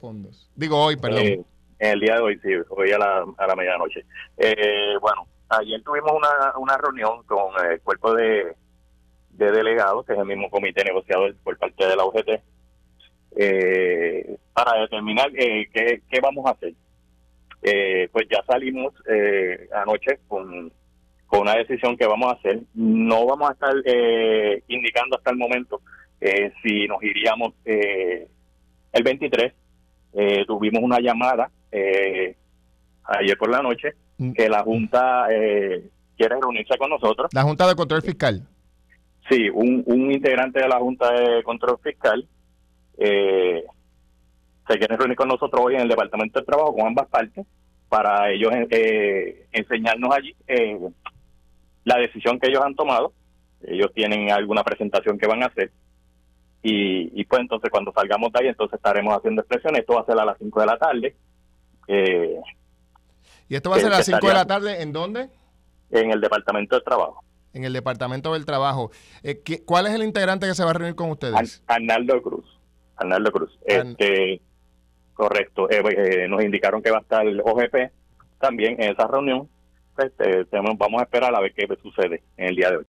fondos. Digo hoy, perdón. Eh, en el día de hoy, sí, hoy a la, a la medianoche. Eh, bueno, ayer tuvimos una, reunión con el cuerpo de, de delegados, que es el mismo comité negociador por parte de la UGT, eh, para determinar eh, qué, vamos a hacer. Eh, pues ya salimos eh, anoche con, con una decisión que vamos a hacer. No vamos a estar eh, indicando hasta el momento eh, si nos iríamos el 23. Eh, tuvimos una llamada eh, ayer por la noche Mm. que la Junta eh, quiere reunirse con nosotros. La Junta de Control Fiscal. Sí, un, un integrante de la Junta de Control Fiscal eh, se quiere reunir con nosotros hoy en el Departamento de Trabajo con ambas partes para ellos eh, enseñarnos allí eh, la decisión que ellos han tomado. Ellos tienen alguna presentación que van a hacer. Y, y pues entonces cuando salgamos de ahí, entonces estaremos haciendo expresiones. Esto va a ser a las 5 de la tarde. Eh, ¿Y esto va a ser a las 5 de la tarde? ¿En dónde? en el Departamento de Trabajo. En el Departamento del Trabajo. Eh, ¿qué- ¿Cuál es el integrante que se va a reunir con ustedes? Arnaldo Cruz. Arnaldo Cruz. An- Este, correcto. Eh, eh, nos indicaron que va a estar el OGP también en esa reunión. Este, tenemos- vamos a esperar a ver qué sucede en el día de hoy.